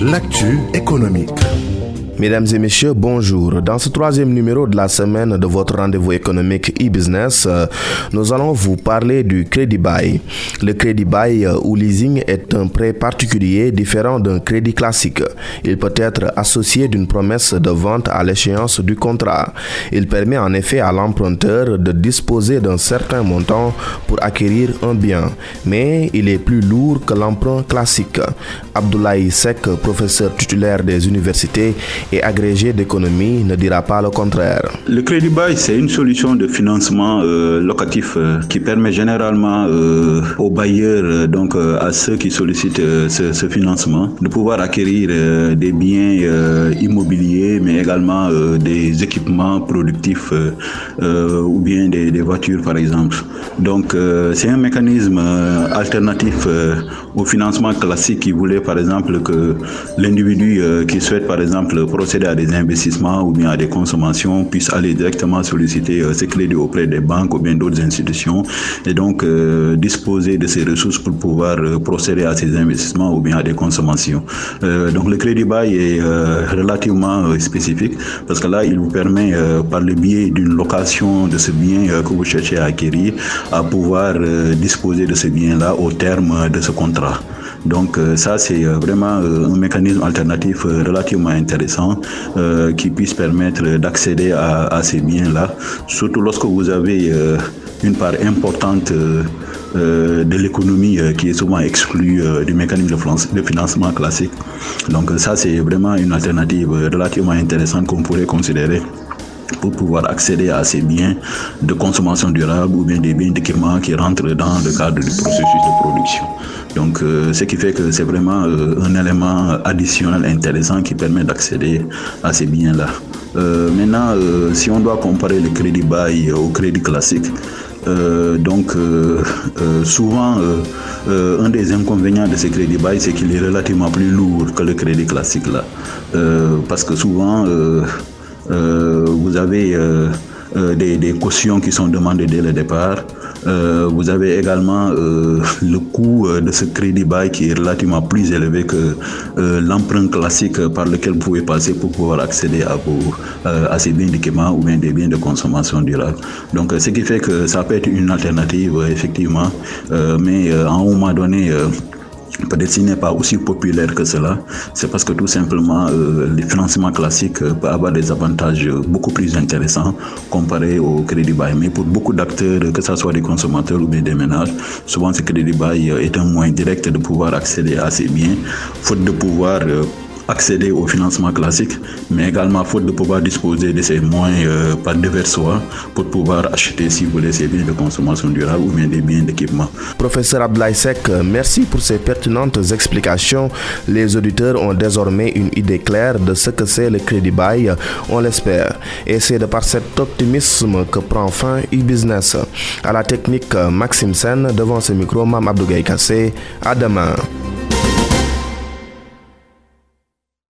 L'actu économique. Mesdames et messieurs, bonjour. Dans ce troisième numéro de la semaine de votre rendez-vous économique e-business, euh, nous allons vous parler du crédit bail. Le crédit bail euh, ou leasing est un prêt particulier différent d'un crédit classique. Il peut être associé d'une promesse de vente à l'échéance du contrat. Il permet en effet à l'emprunteur de disposer d'un certain montant pour acquérir un bien, mais il est plus lourd que l'emprunt classique. Abdoulaye Sek, professeur titulaire des universités, et agrégé d'économie ne dira pas le contraire. Le crédit bail, c'est une solution de financement euh, locatif euh, qui permet généralement euh, aux bailleurs, donc à ceux qui sollicitent ce, financement, de pouvoir acquérir des biens immobiliers, mais également des équipements productifs ou bien des, voitures, par exemple. Donc, c'est un mécanisme alternatif au financement classique qui voulait, par exemple, que l'individu qui souhaite, par exemple, procéder à des investissements ou bien à des consommations puissent aller directement solliciter euh, ces crédits auprès des banques ou bien d'autres institutions et donc euh, disposer de ces ressources pour pouvoir euh, procéder à ces investissements ou bien à des consommations. donc le crédit bail est relativement spécifique parce que là, il vous permet par le biais d'une location de ce bien que vous cherchez à acquérir à pouvoir disposer de ce bien-là au terme de ce contrat. Donc euh, ça, c'est euh, vraiment euh, un mécanisme alternatif relativement intéressant qui puisse permettre d'accéder à, ces biens-là, surtout lorsque vous avez une part importante de l'économie qui est souvent exclue du mécanisme de financement classique. Donc ça, c'est vraiment une alternative relativement intéressante qu'on pourrait considérer pour pouvoir accéder à ces biens de consommation durable ou bien des biens d'équipement qui rentrent dans le cadre du processus de production. Donc, euh, ce qui fait que c'est vraiment euh, un élément additionnel intéressant qui permet d'accéder à ces biens-là. Euh, maintenant, si on doit comparer le crédit bail au crédit classique, donc souvent un des inconvénients de ce crédit bail c'est qu'il est relativement plus lourd que le crédit classique là parce que souvent vous avez euh, euh, des, cautions qui sont demandées dès le départ. vous avez également le coût de ce crédit bail qui est relativement plus élevé que l'emprunt classique par lequel vous pouvez passer pour pouvoir accéder à, vos, ces biens d'équipement ou bien des biens de consommation durable. Donc, ce qui fait que ça peut être une alternative, effectivement, mais à un moment donné, Peut-être n'est pas aussi populaire que cela, c'est parce que tout simplement euh, les financements classiques euh, peuvent avoir des avantages beaucoup plus intéressants comparé au crédit bail. Mais pour beaucoup d'acteurs, que ce soit des consommateurs ou bien des ménages, souvent ce crédit bail est un moyen direct de pouvoir accéder à ces biens, faute de pouvoir euh, accéder au financement classique, mais également faute de pouvoir disposer de ces moyens euh, par divers pour pouvoir acheter, si vous voulez, ces biens de consommation durable ou bien des biens d'équipement. Professeur Abdoulaye Sek, merci pour ces pertinentes explications. Les auditeurs ont désormais une idée claire de ce que c'est le crédit bail, on l'espère. Et c'est de par cet optimisme que prend fin e-business. À la technique Maxime Sen, devant ce micro, Mam Abdougaï Kassé. À demain.